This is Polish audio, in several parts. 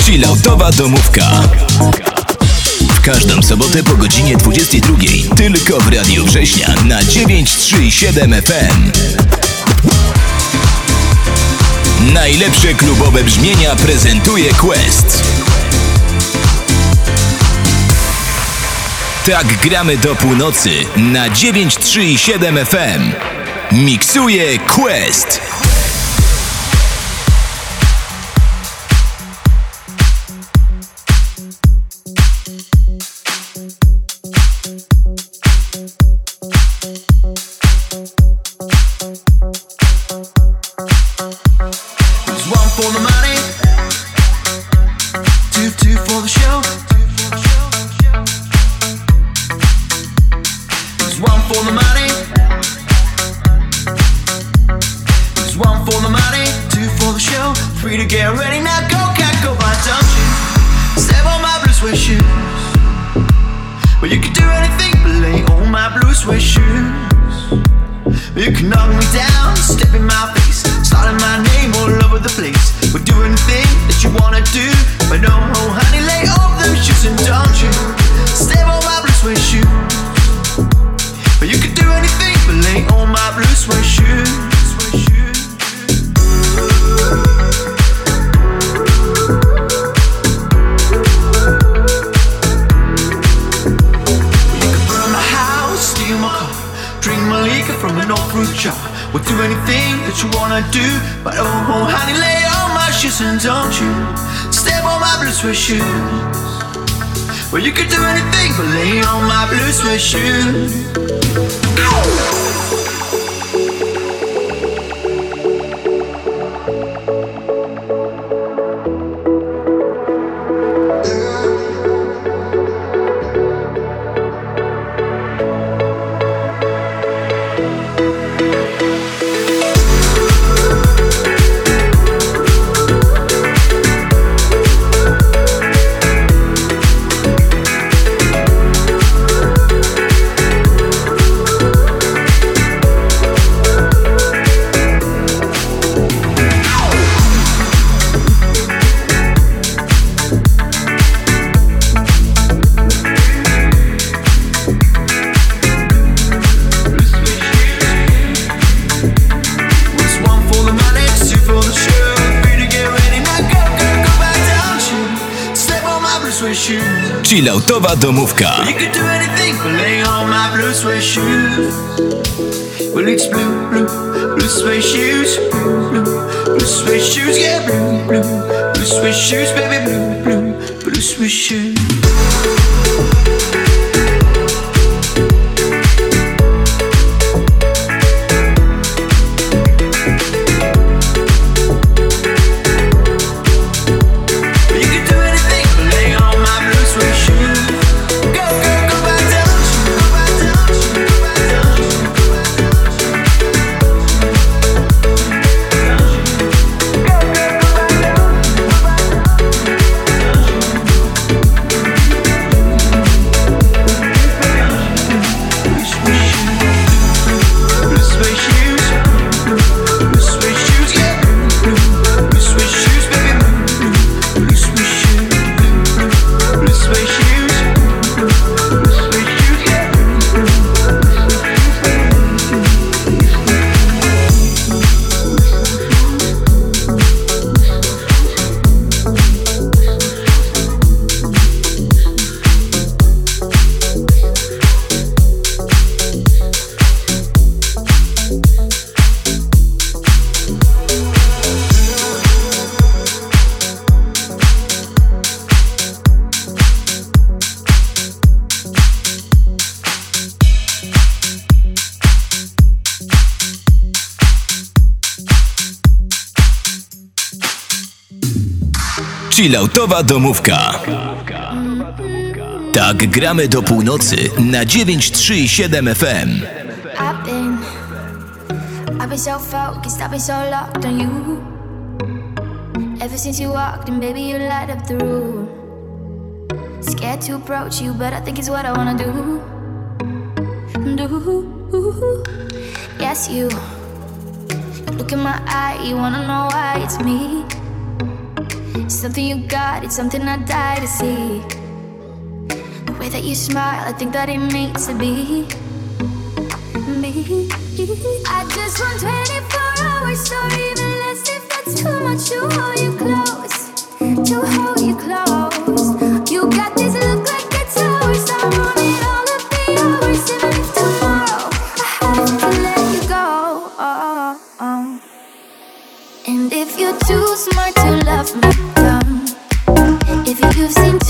Chilloutowa domówka. W każdą sobotę po godzinie 22. Tylko w Radiu Września na 937 FM. Najlepsze klubowe brzmienia prezentuje Quest. Tak gramy do północy na 937 FM. Miksuje Quest. Chilloutowa domówka. Tak gramy do północy na 937 FM. I've been, so focused, I've been so locked on you. Ever since you walked in, baby, you light up the room. Scared to approach you, but I think it's what I wanna do. Do, yes, you. Look in my eye, you wanna know why it's me. It's something you got, it's something I die to see. The way that you smile, I think that it needs to be.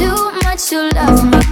too much to love me.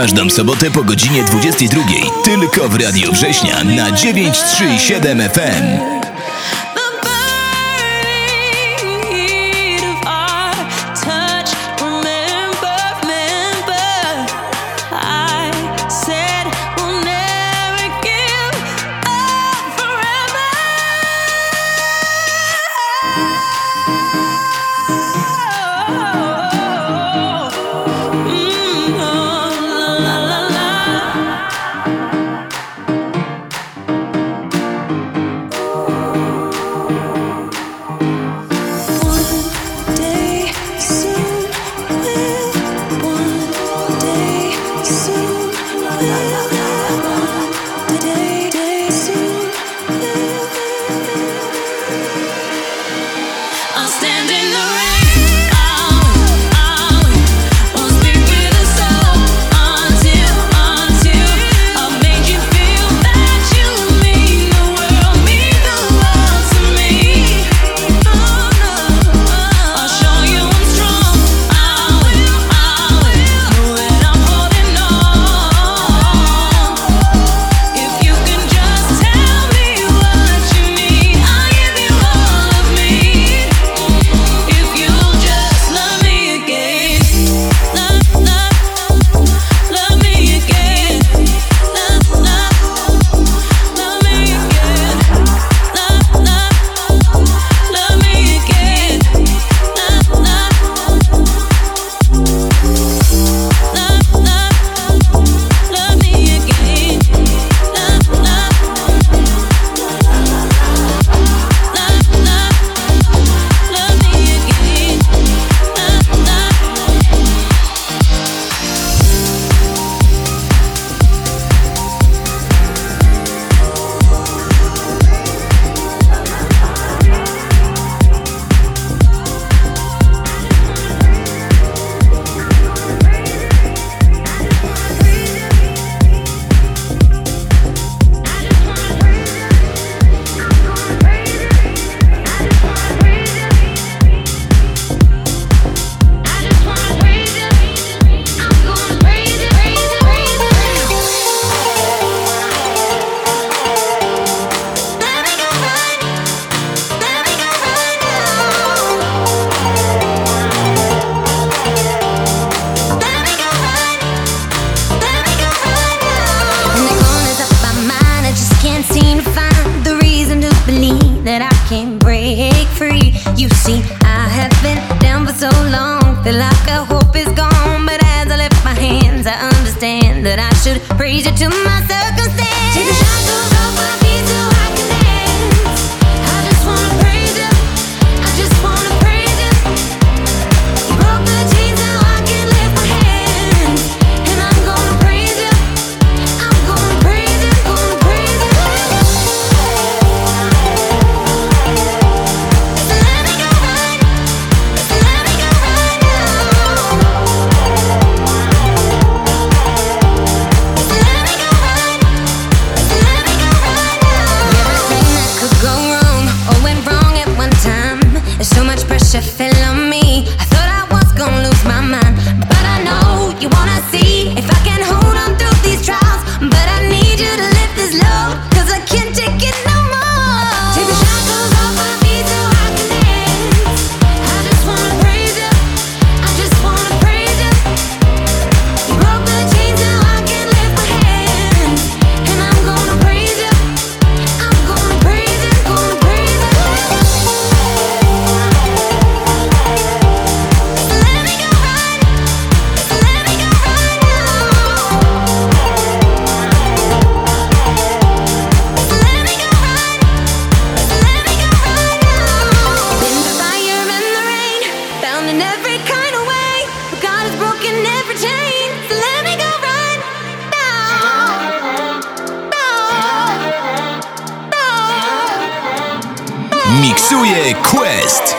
Każdą sobotę po godzinie 22 tylko w Radio Września na 937 FM. Miksuje Quest.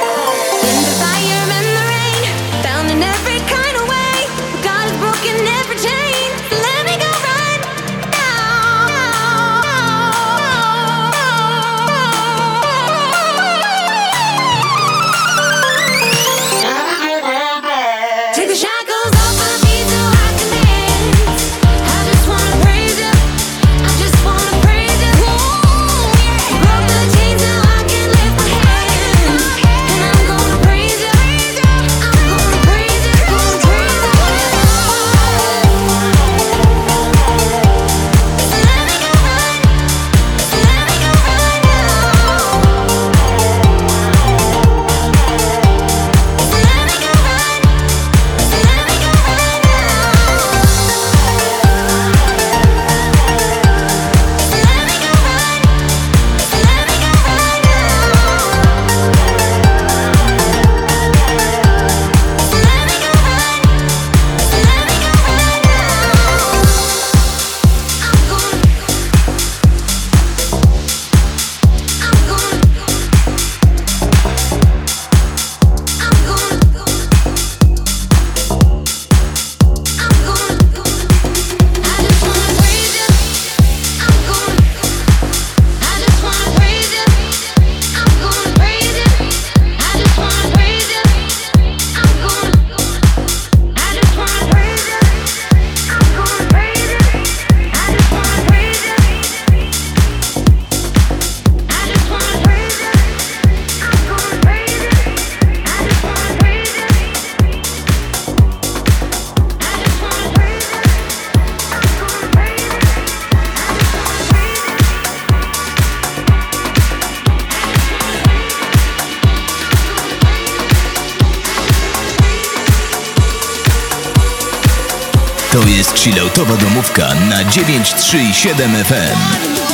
Chilloutowa domówka na 937 FM.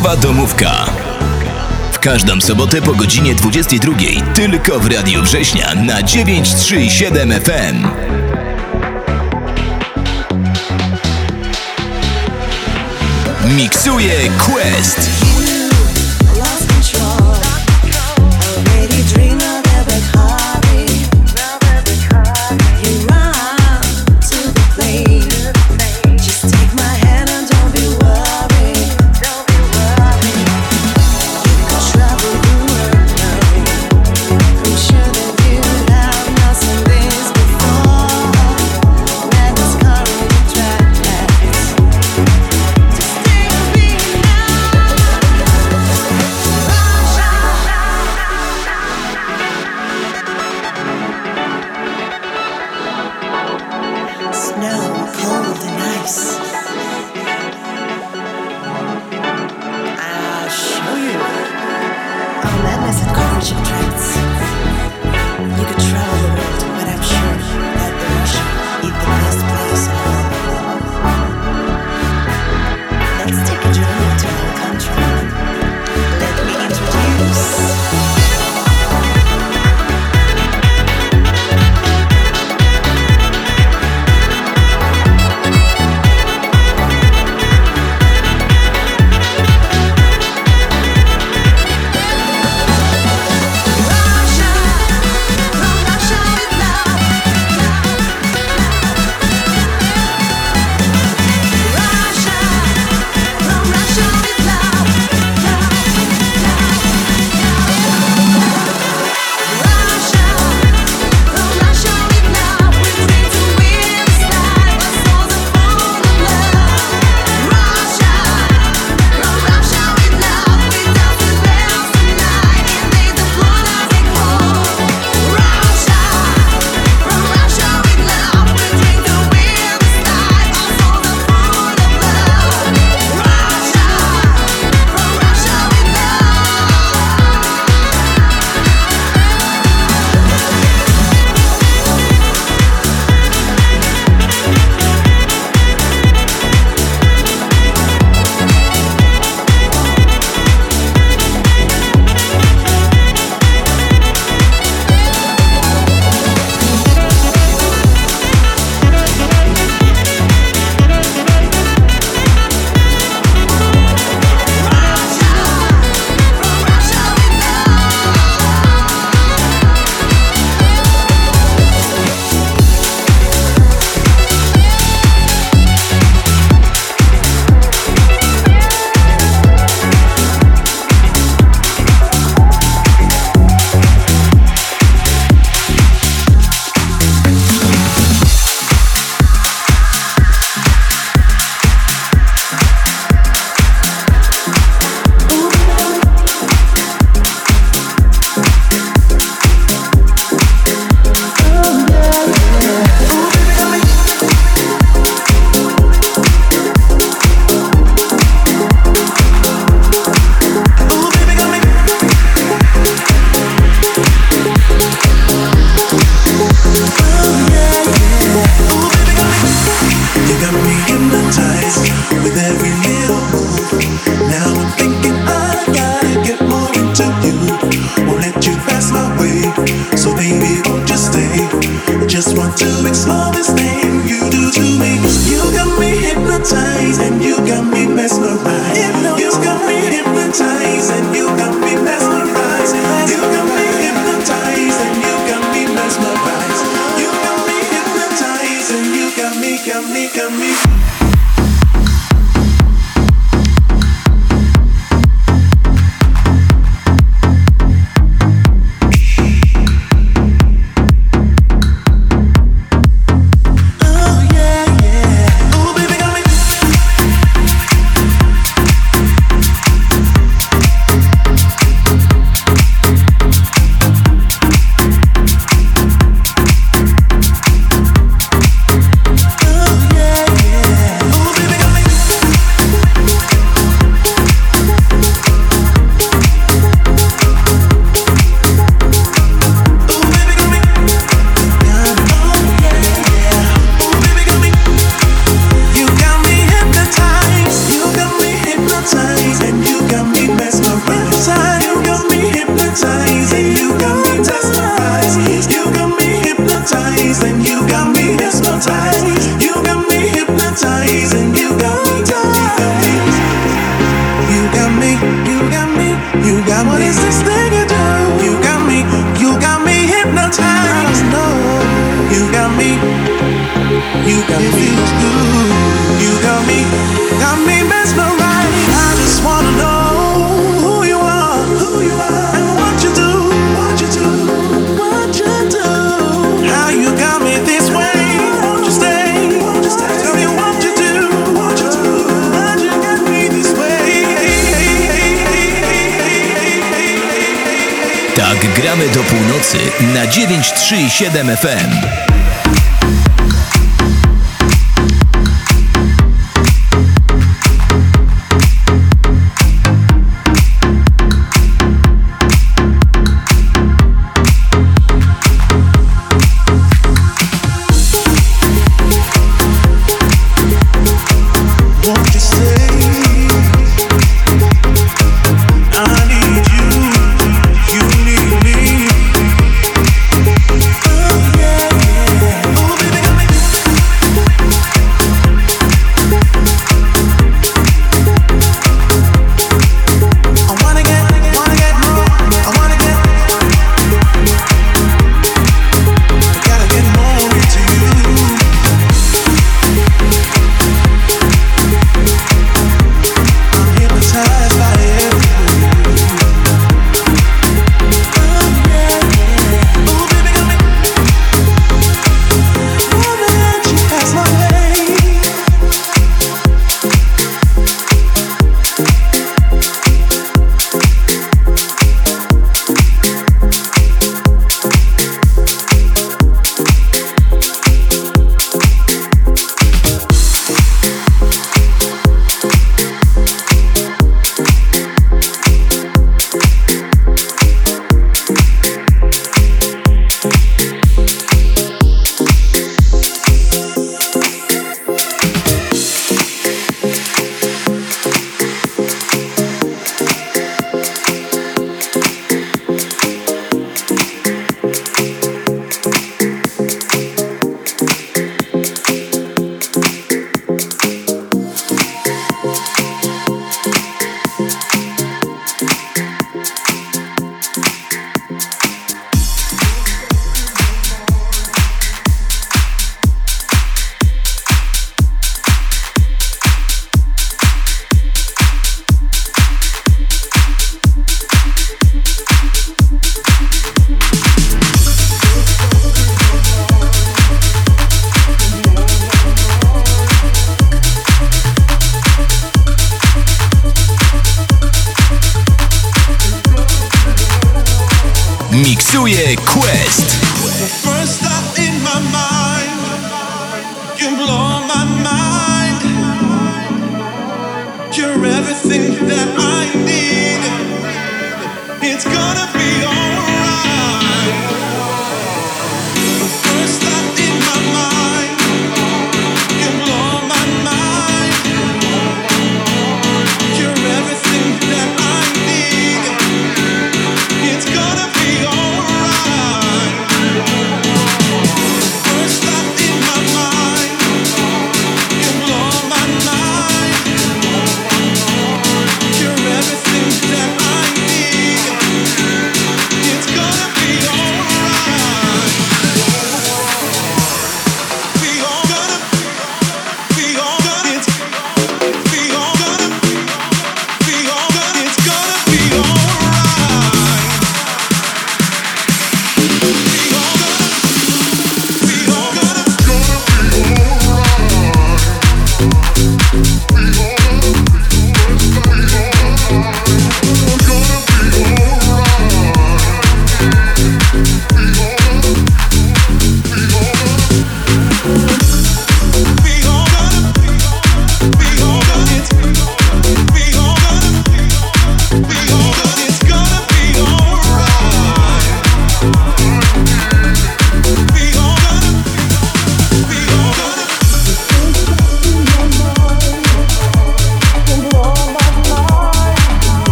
Chilloutowa domówka. W każdą sobotę po godzinie 22 tylko w Radiu Września na 937 FM. Miksuje Quest.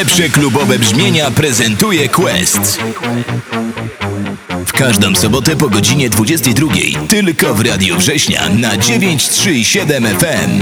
Najlepsze klubowe brzmienia prezentuje Quest. W każdą sobotę po godzinie 22. Tylko w Radio Września na 937 FM.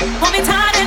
Hold me tight.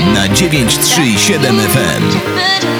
Na 937 FM.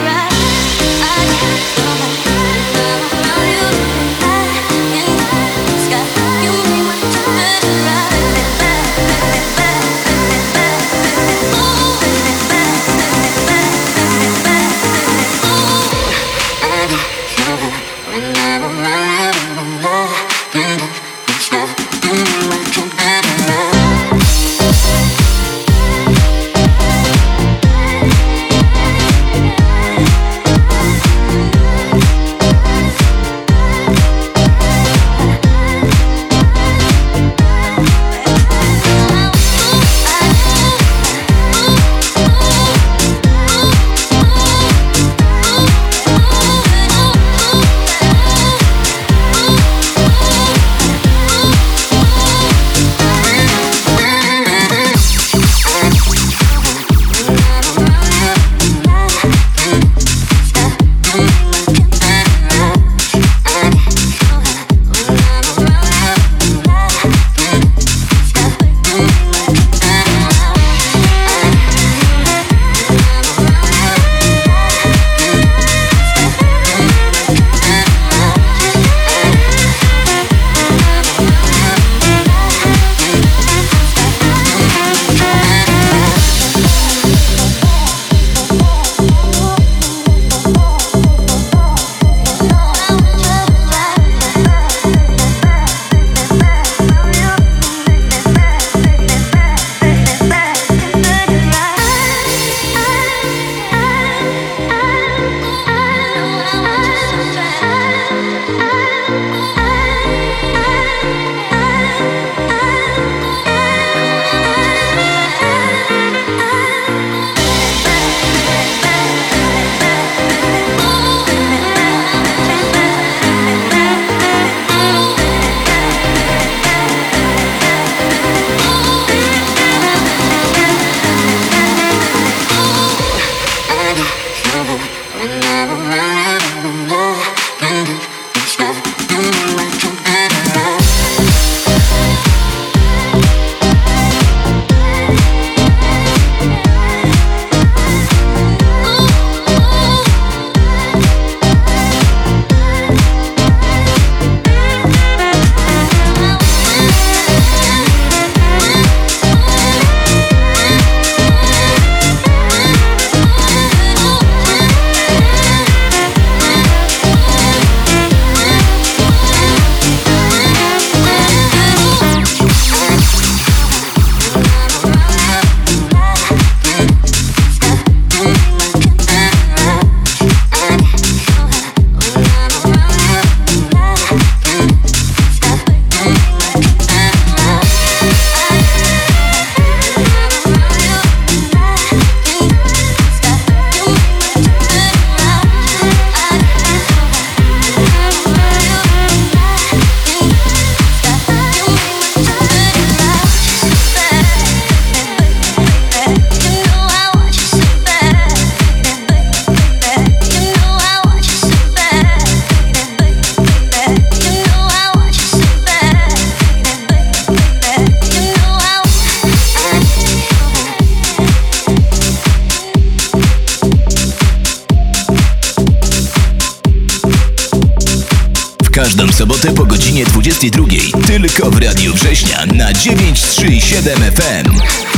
Sobotę po godzinie 22. Tylko w Radiu Września na 937 FM.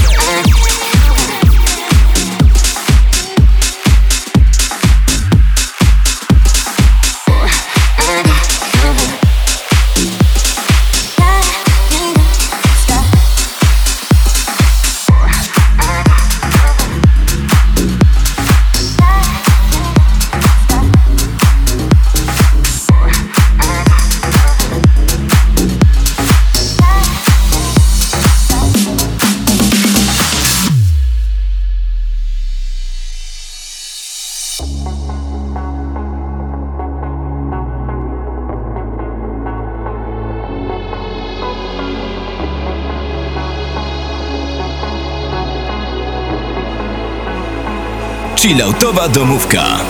Chilloutowa domówka.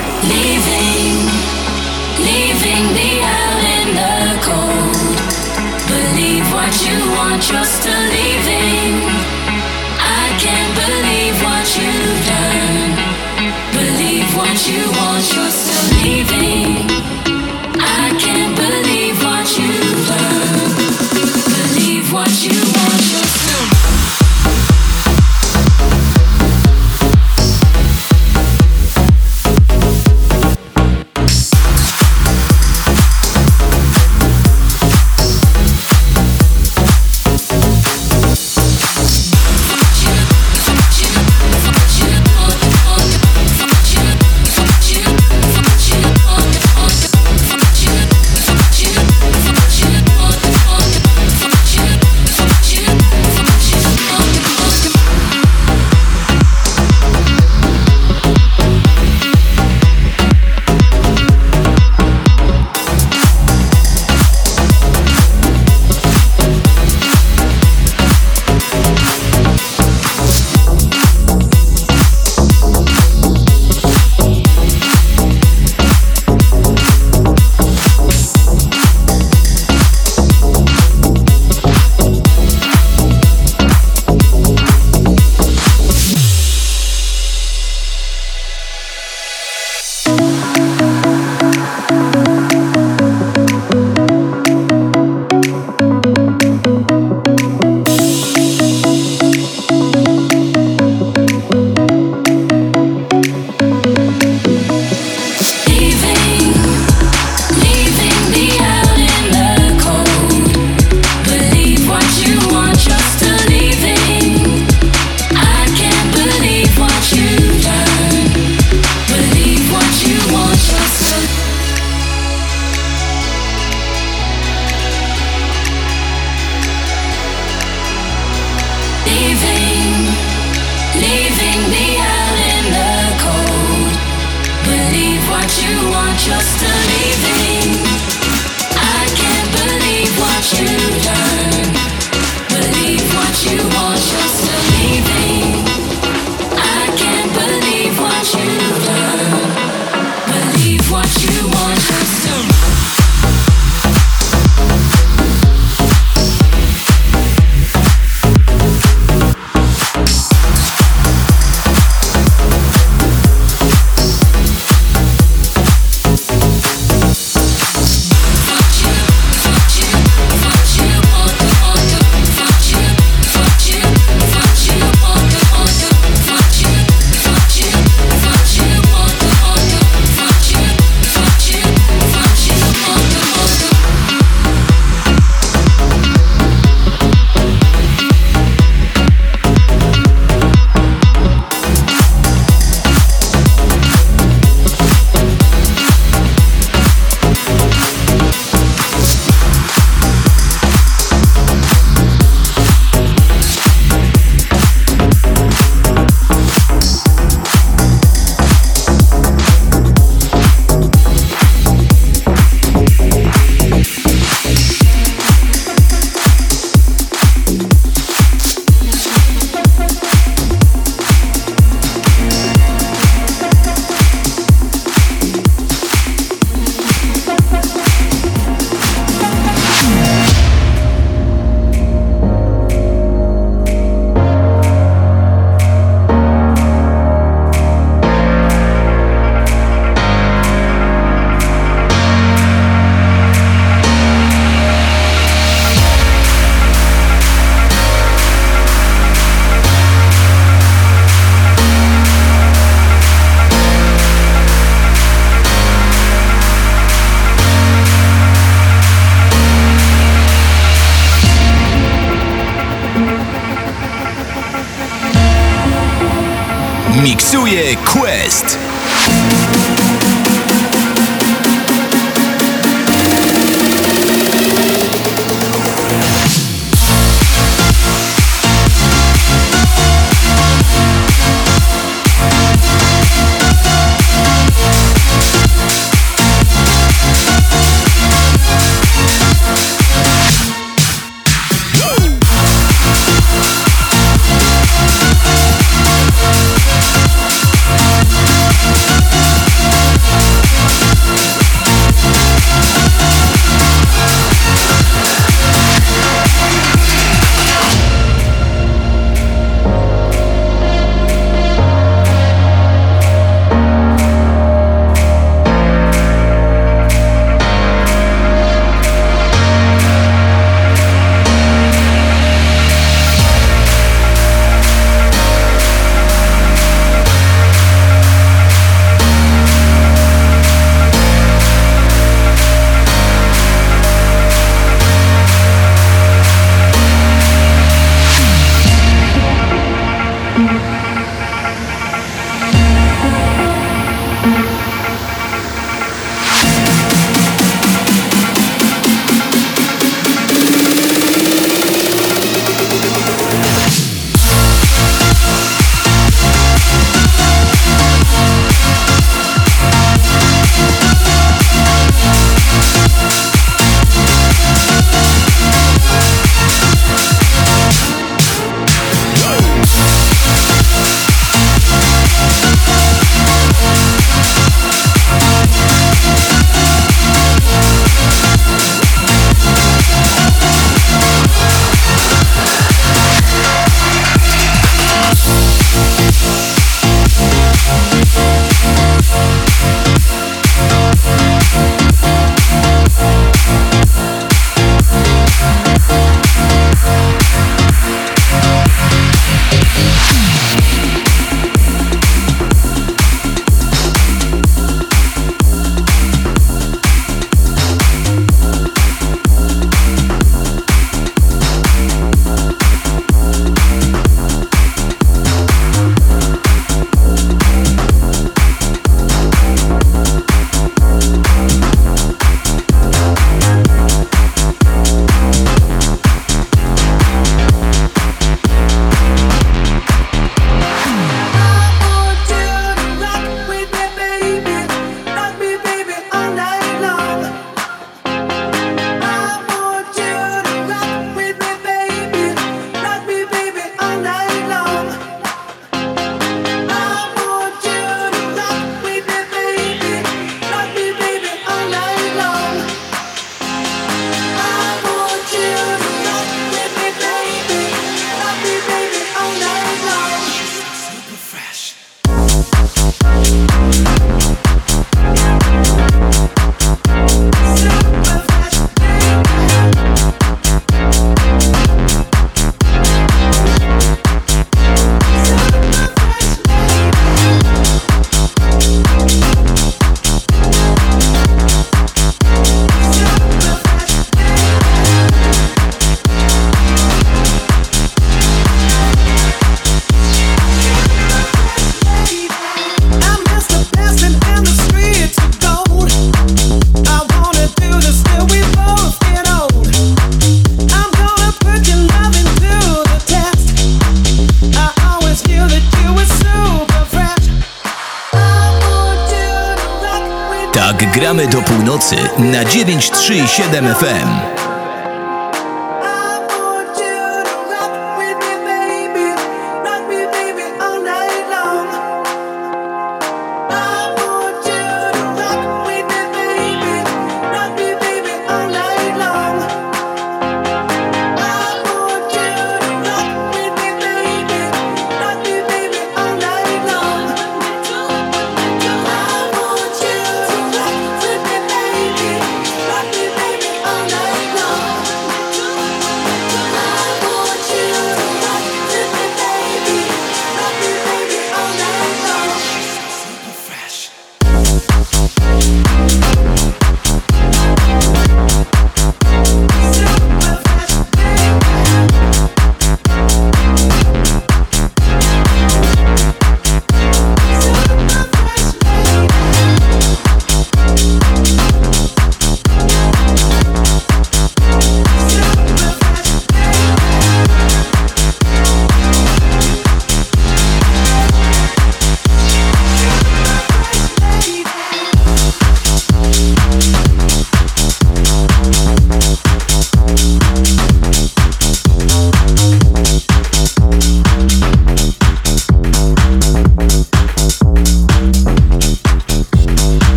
937 FM.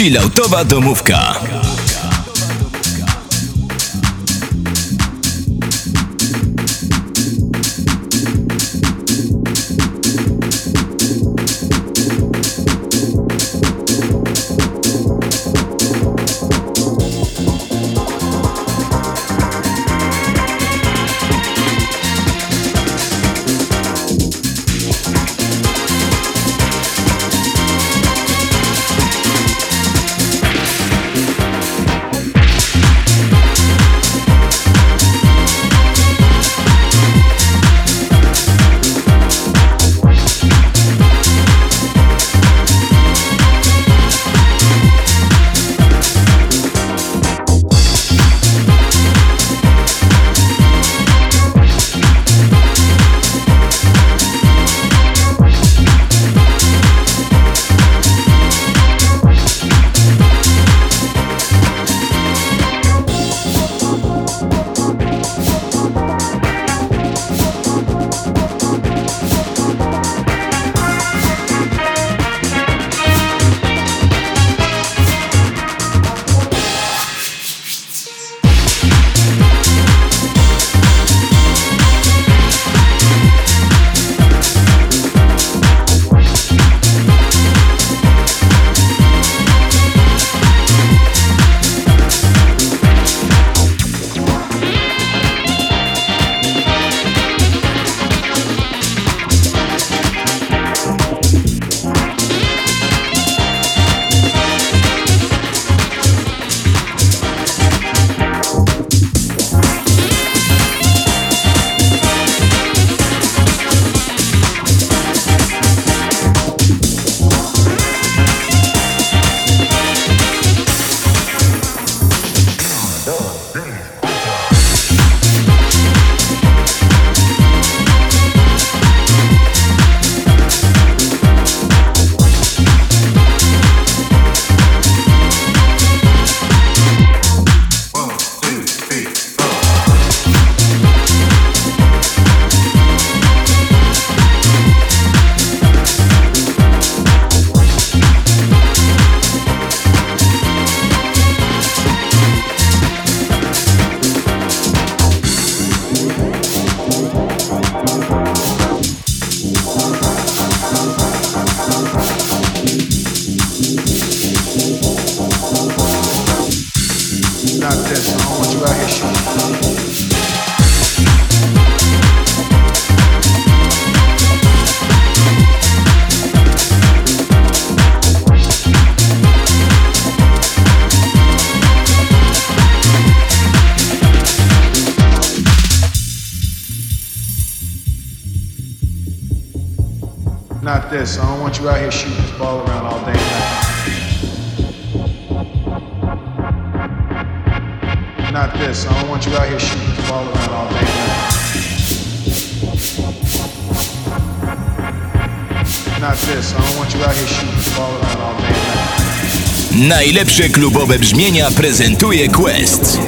Chilloutowa domówka. Not this. I don't want you out here shooting this ball around all day. Not this. I don't want you out here shooting this ball around all day. Najlepsze klubowe brzmienia prezentuje Quest.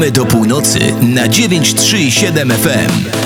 Gramy do północy na 937 FM.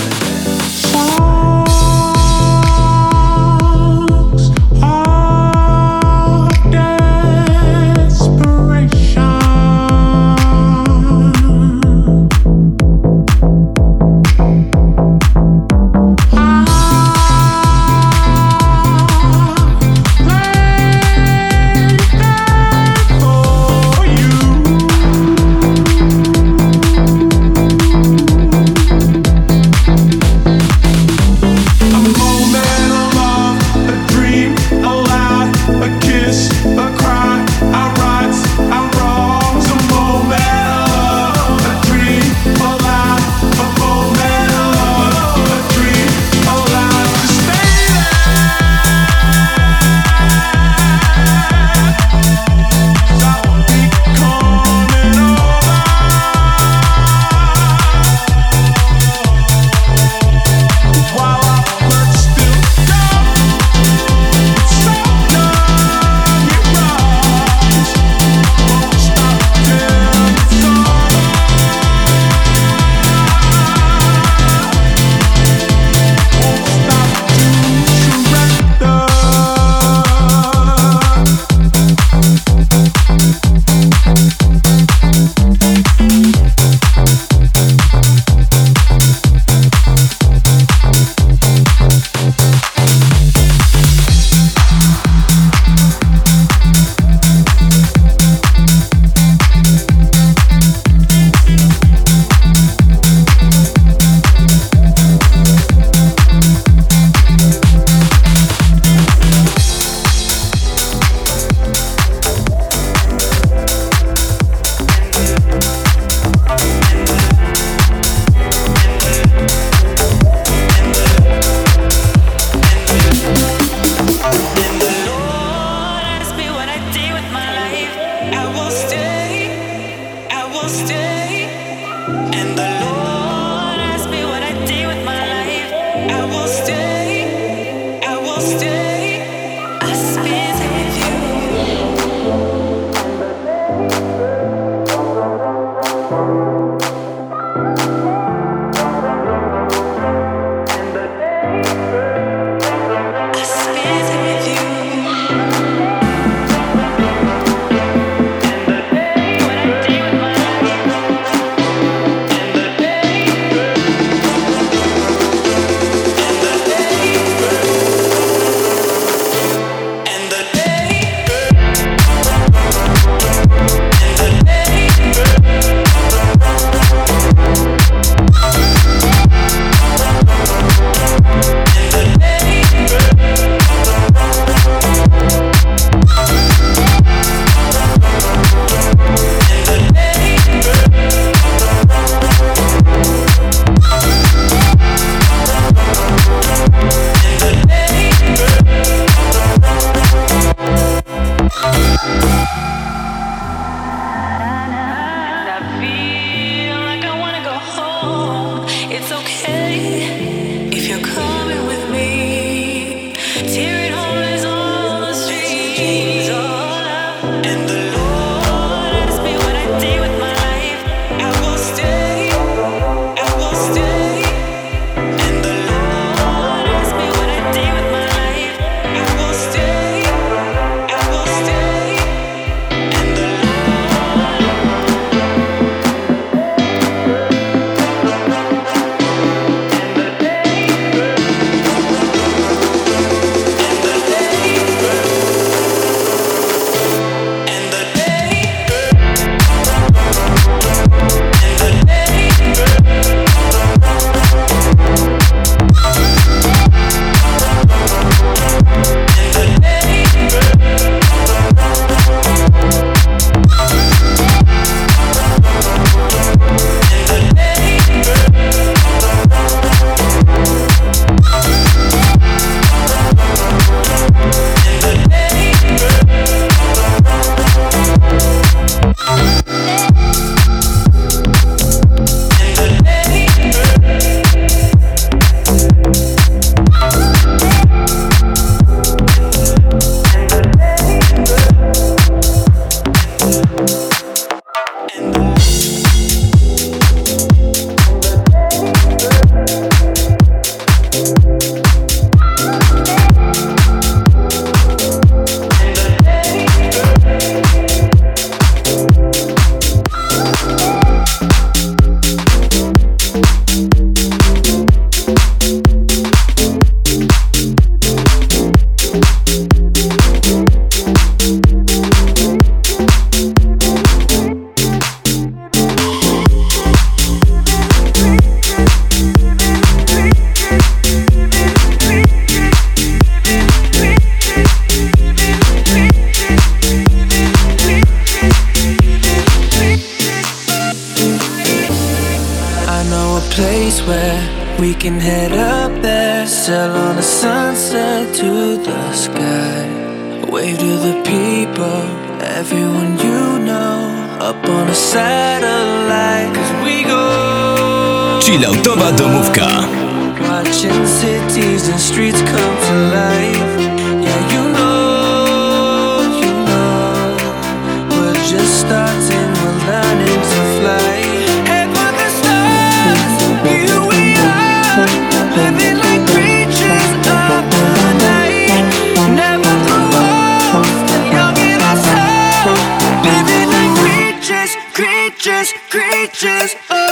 creatures. Oh.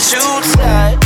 Chilloutowa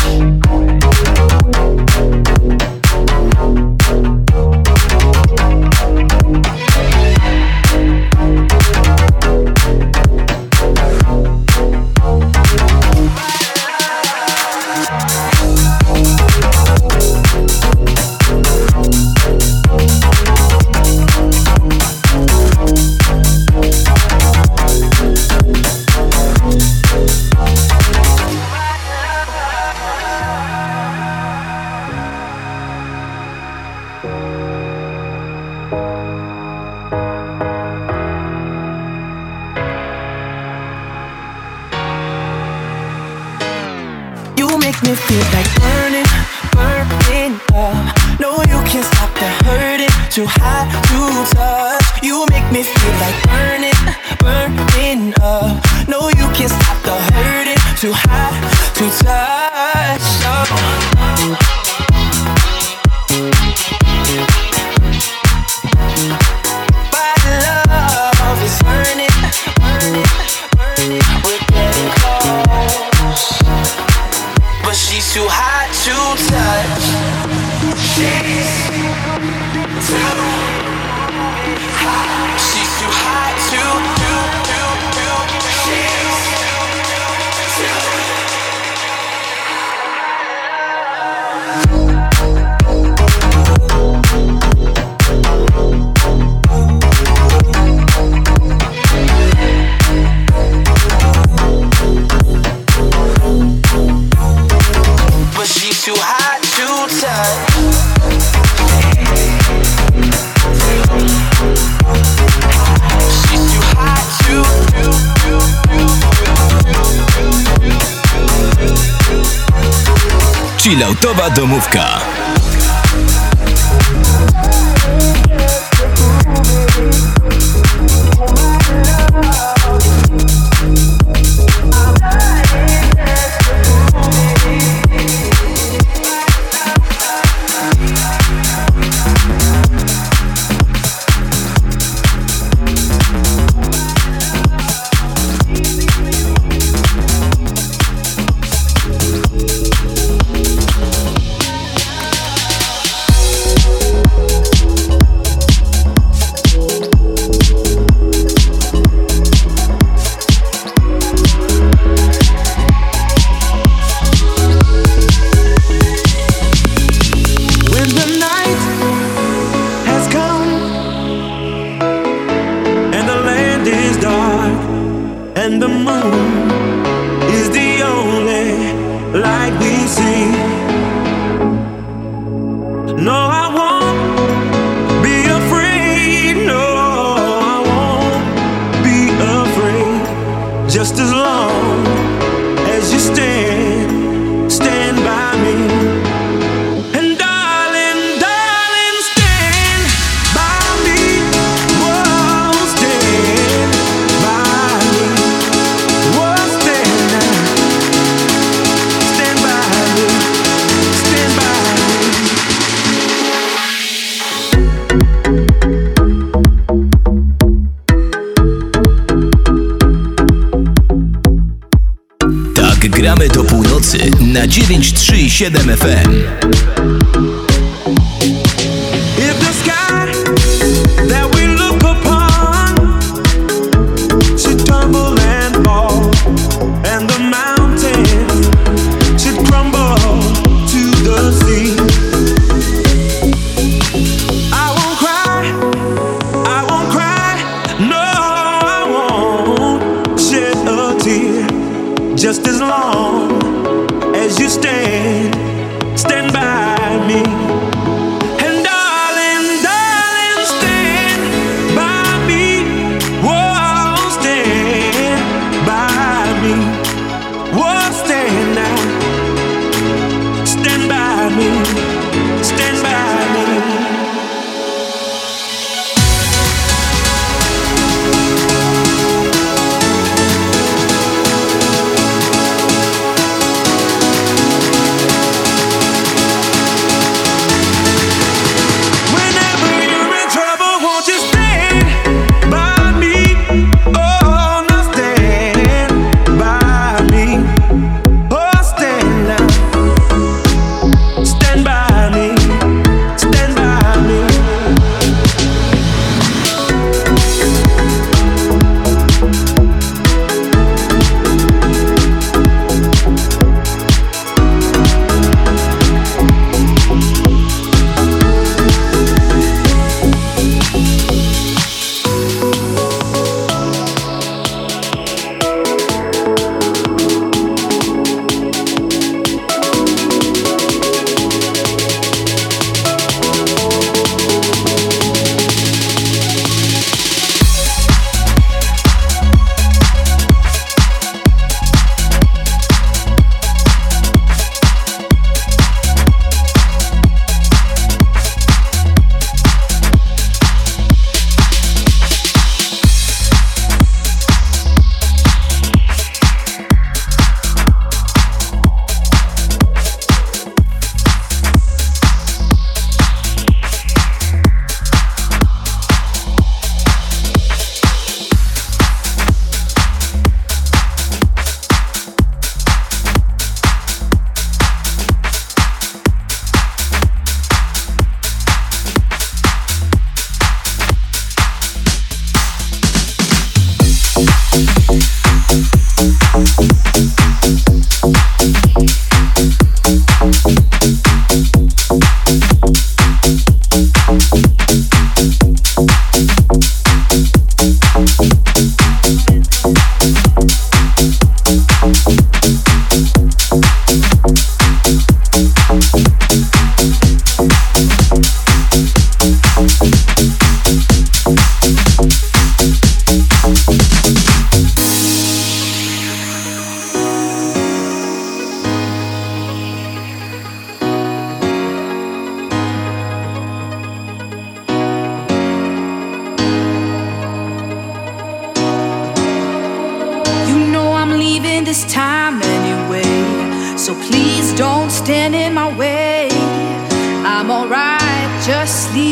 na 937 FM.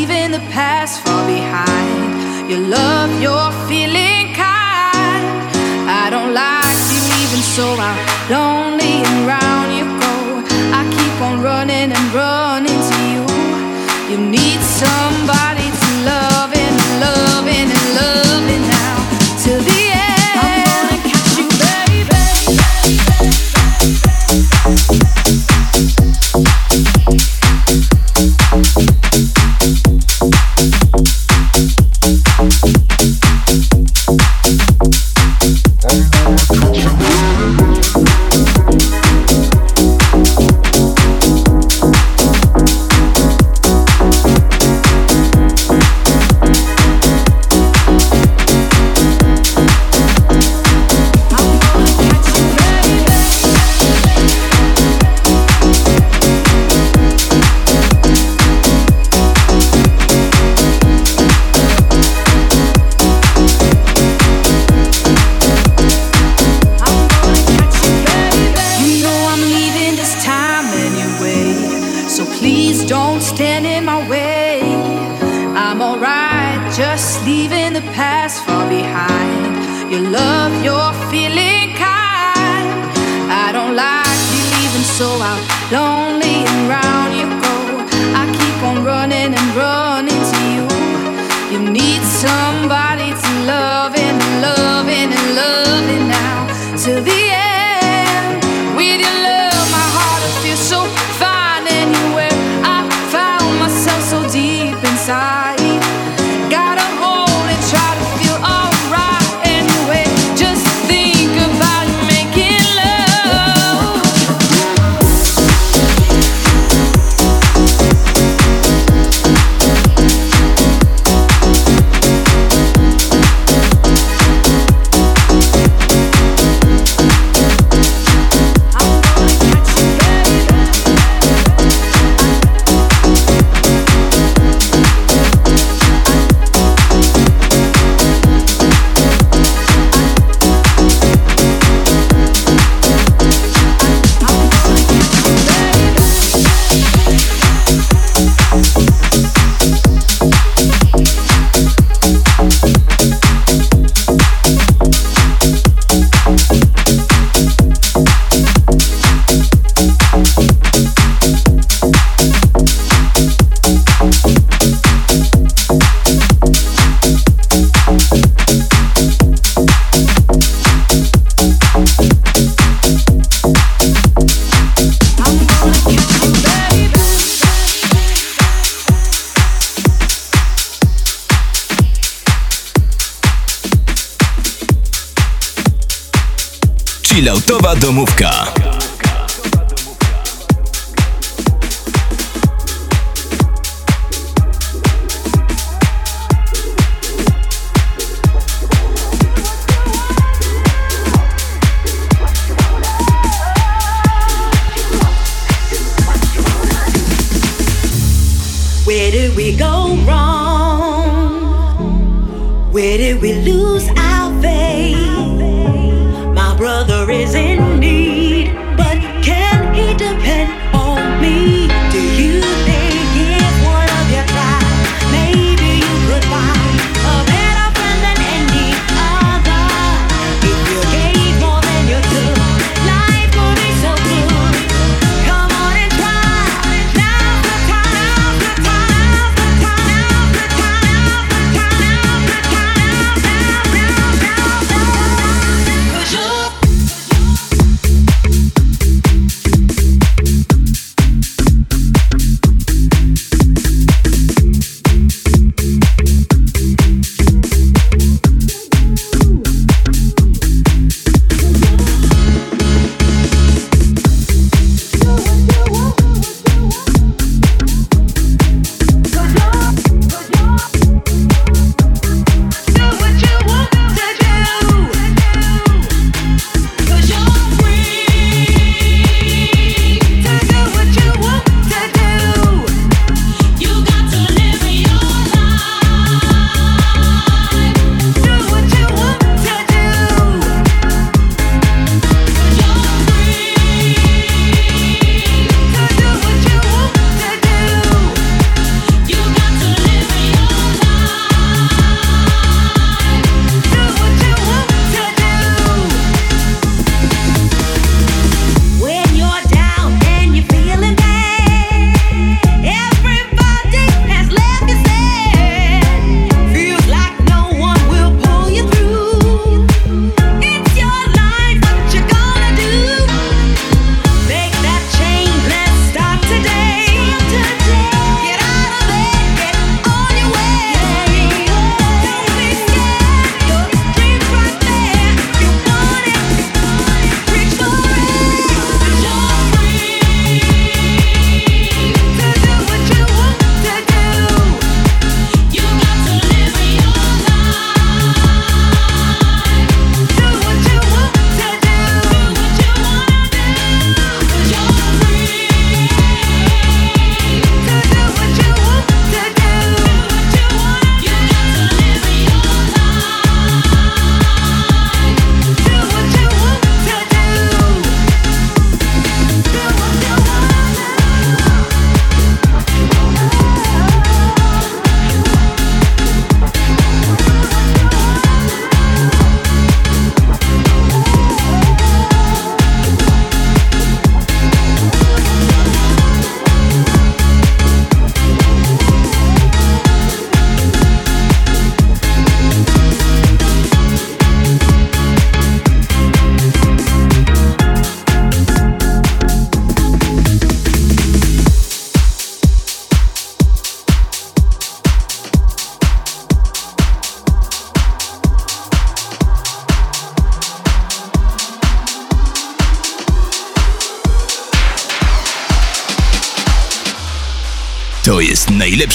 leaving the past far behind. Your love, you're feeling kind. I don't like you even so I'm lonely and round you go. I keep on running and running to you. You need somebody.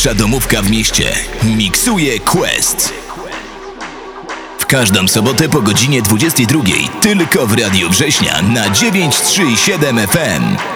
Najlepsza domówka w mieście. Miksuje Quest. W każdą sobotę po godzinie 22. Tylko w Radio Września na 937 FM.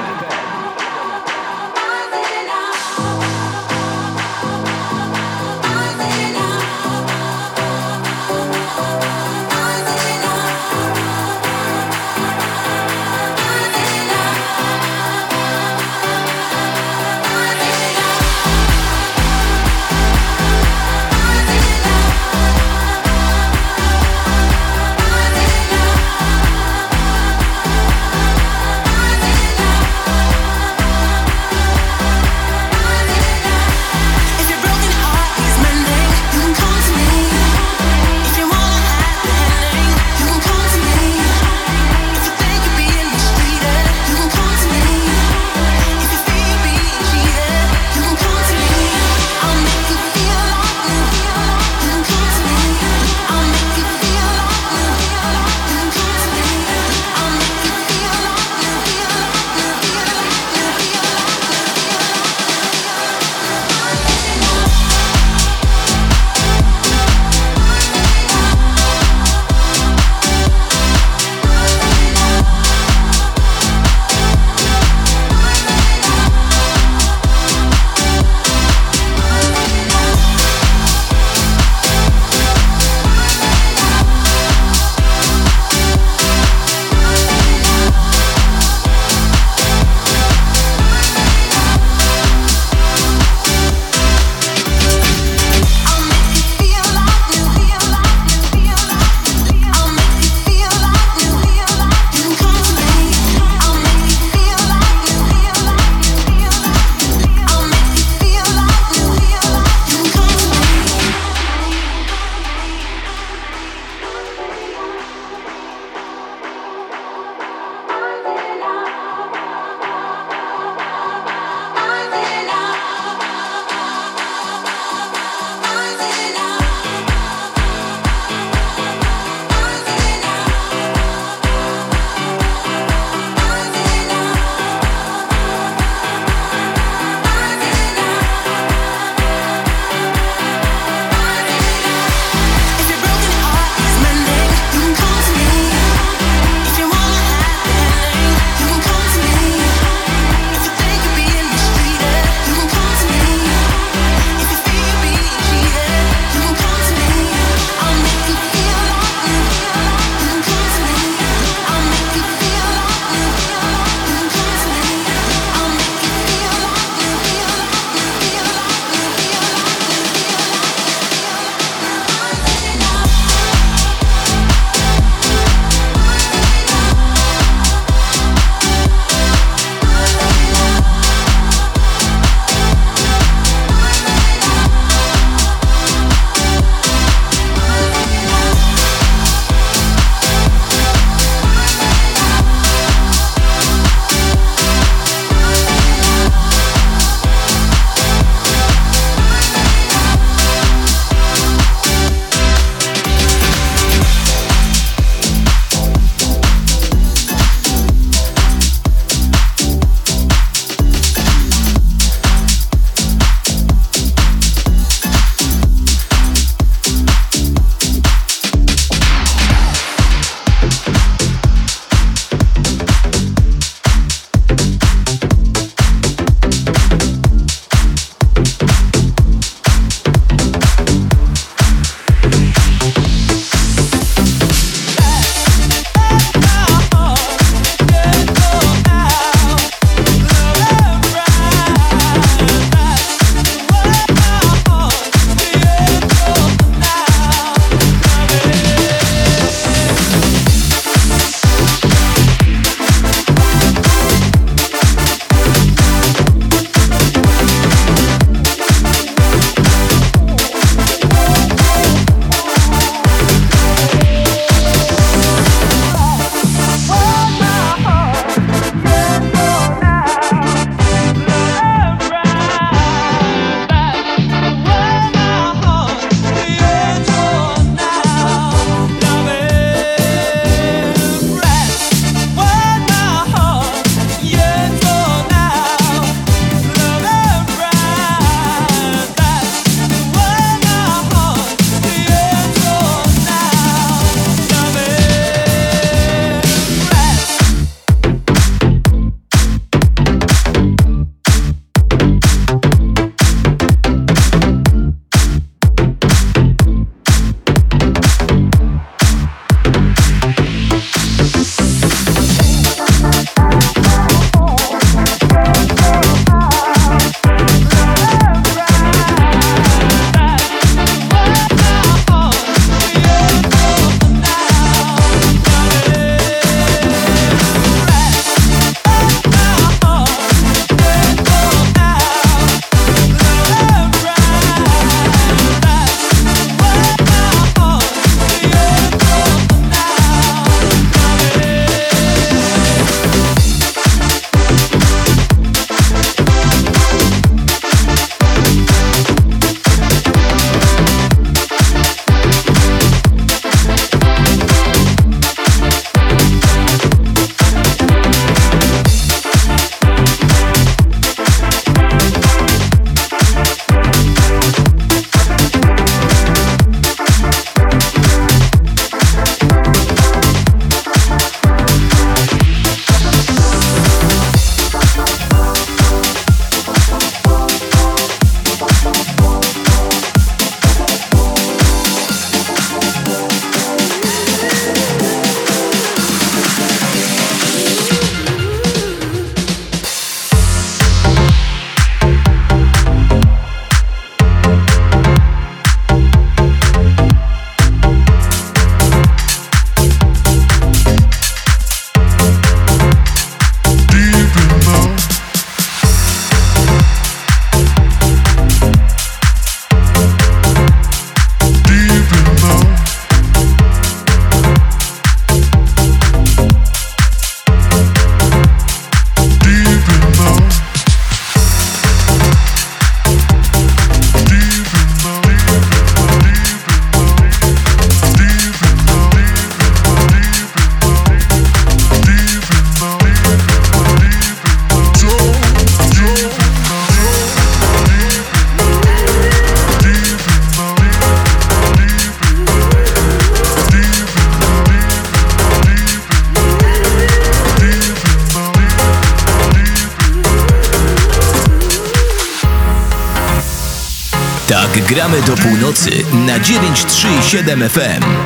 937 FM.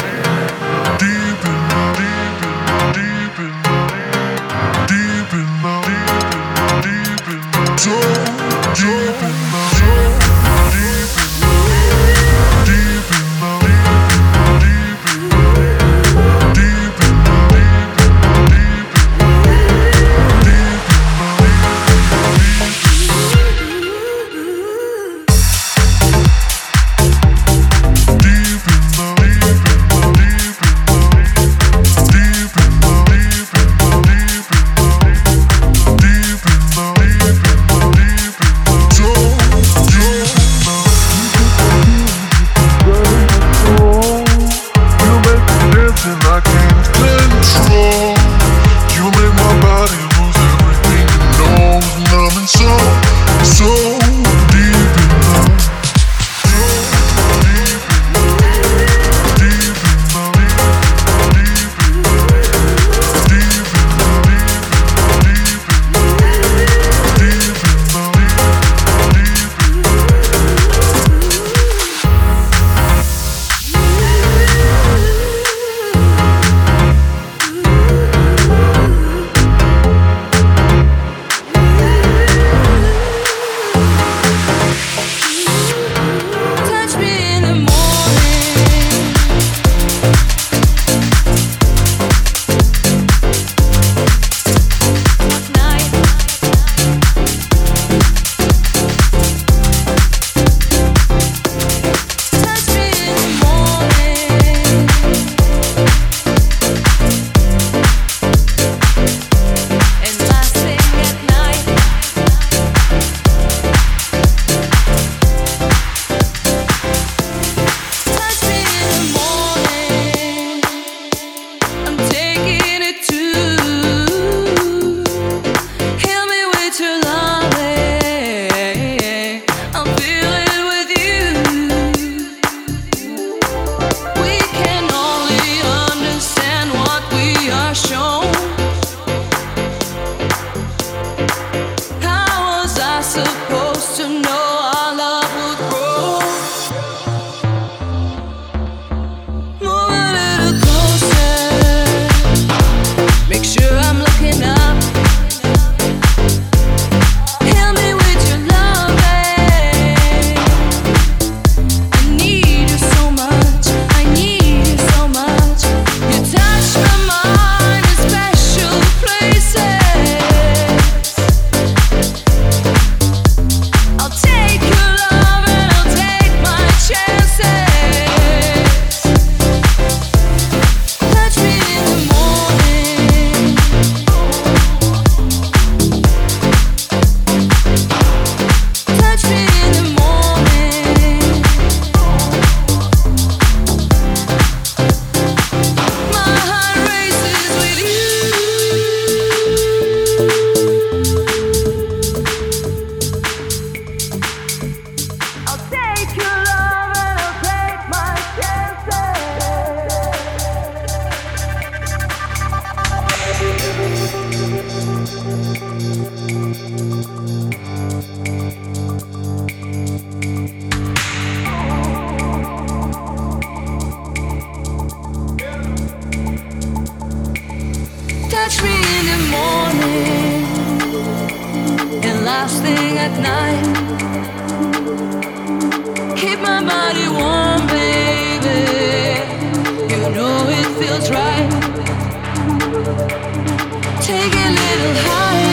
Take a little higher.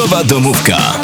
Chilloutowa domówka.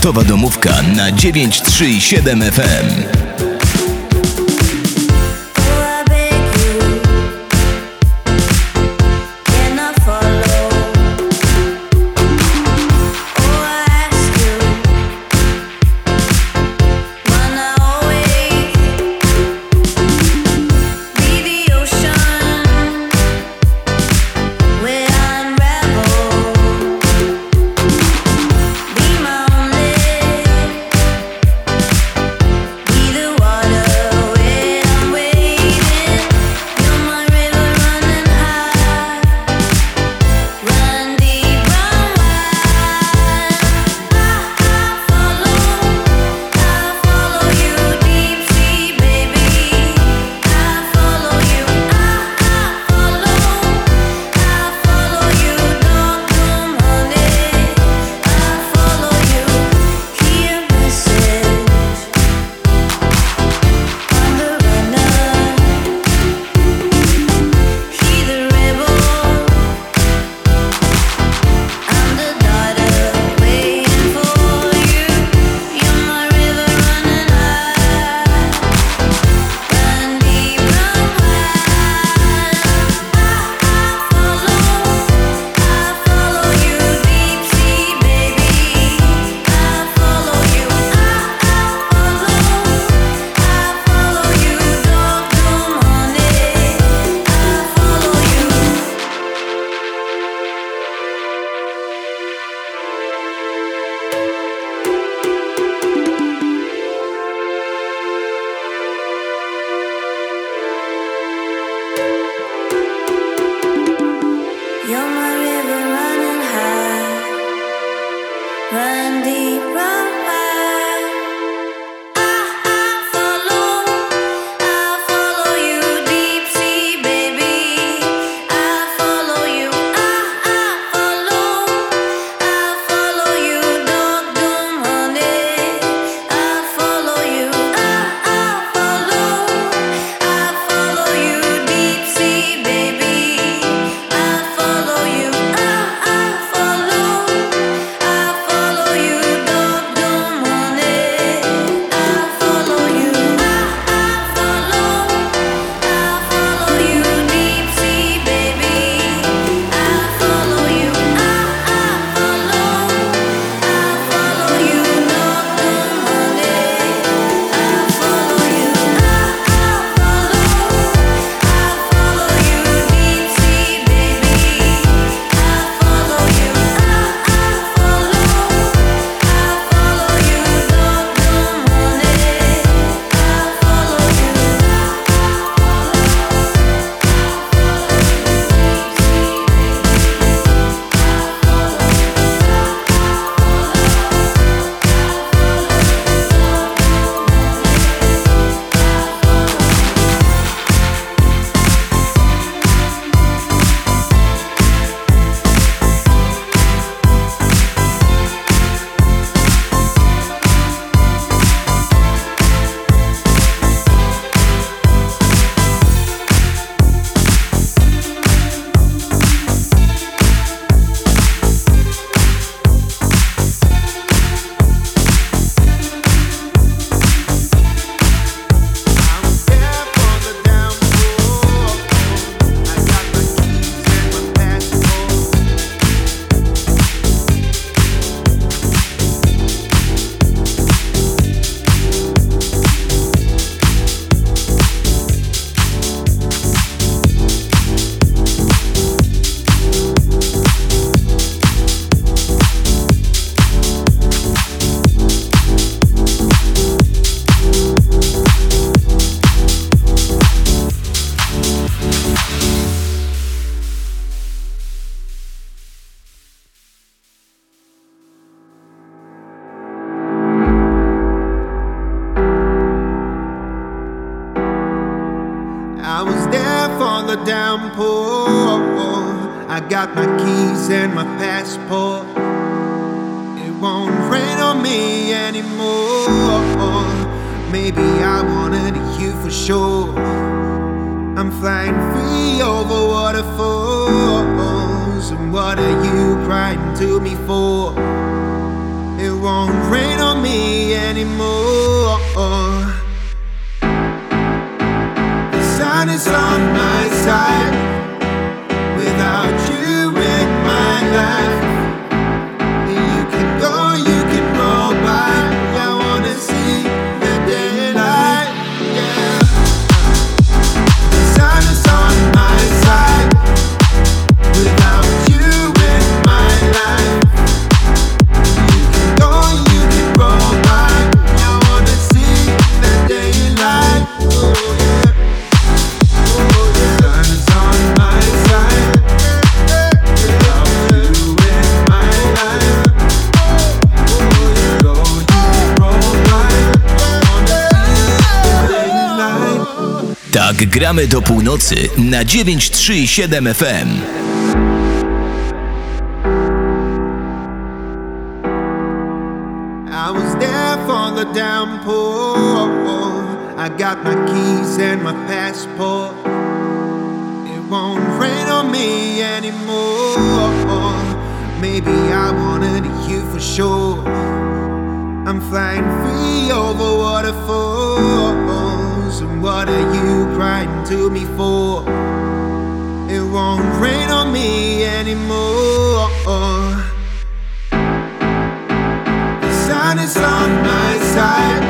Chilloutowa domówka na 937 FM. Gramy do północy na 937 FM. I was there for the downpour. I got my keys and my passport. It won't rain on me anymore. Maybe I wanted you for sure. I'm flying free over waterfalls. And what are you crying? to me for. It won't rain on me anymore. The sun is on my side.